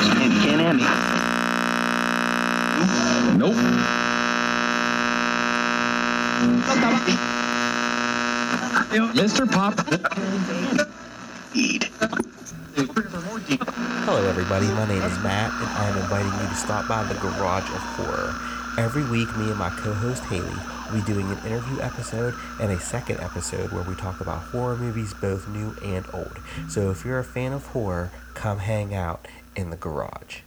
Emmy. Nope. Mr. Pop. Eat. Hello, everybody. My name is Matt, and I am inviting you to stop by the Garage of Horror. Every week, me and my co host Haley will be doing an interview episode and a second episode where we talk about horror movies, both new and old. So if you're a fan of horror, come hang out in the garage.